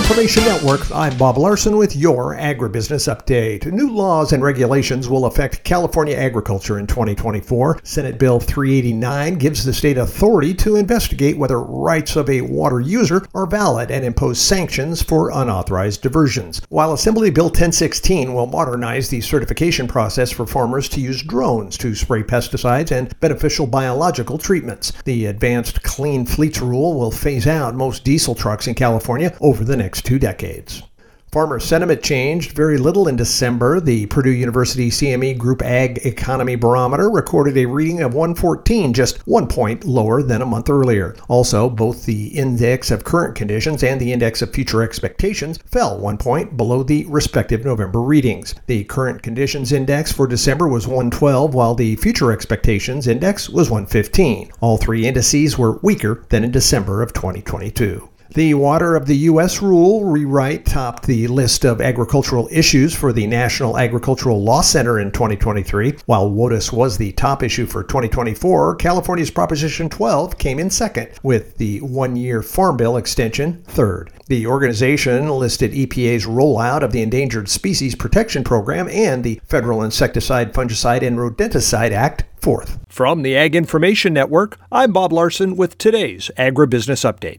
Information Network, I'm Bob Larson with your Agribusiness Update. New laws and regulations will affect California agriculture in 2024. Senate Bill 389 gives the state authority to investigate whether rights of a water user are valid and impose sanctions for unauthorized diversions. While Assembly Bill 1016 will modernize the certification process for farmers to use drones to spray pesticides and beneficial biological treatments. The Advanced Clean Fleets rule will phase out most diesel trucks in California over the next two decades. Farmer sentiment changed very little in December. The Purdue University CME Group Ag Economy Barometer recorded a reading of 114, just one point lower than a month earlier. Also, both the index of current conditions and the index of future expectations fell one point below the respective November readings. The current conditions index for December was 112, while the future expectations index was 115. All three indices were weaker than in December of 2022. The Waters of the U.S. rule rewrite topped the list of agricultural issues for the National Agricultural Law Center in 2023. While WOTUS was the top issue for 2024, California's Proposition 12 came in second, with the one year Farm Bill extension third. The organization listed EPA's rollout of the Endangered Species Protection Program and the Federal Insecticide, Fungicide, and Rodenticide Act fourth. From the Ag Information Network, I'm Bob Larson with today's Agribusiness Update.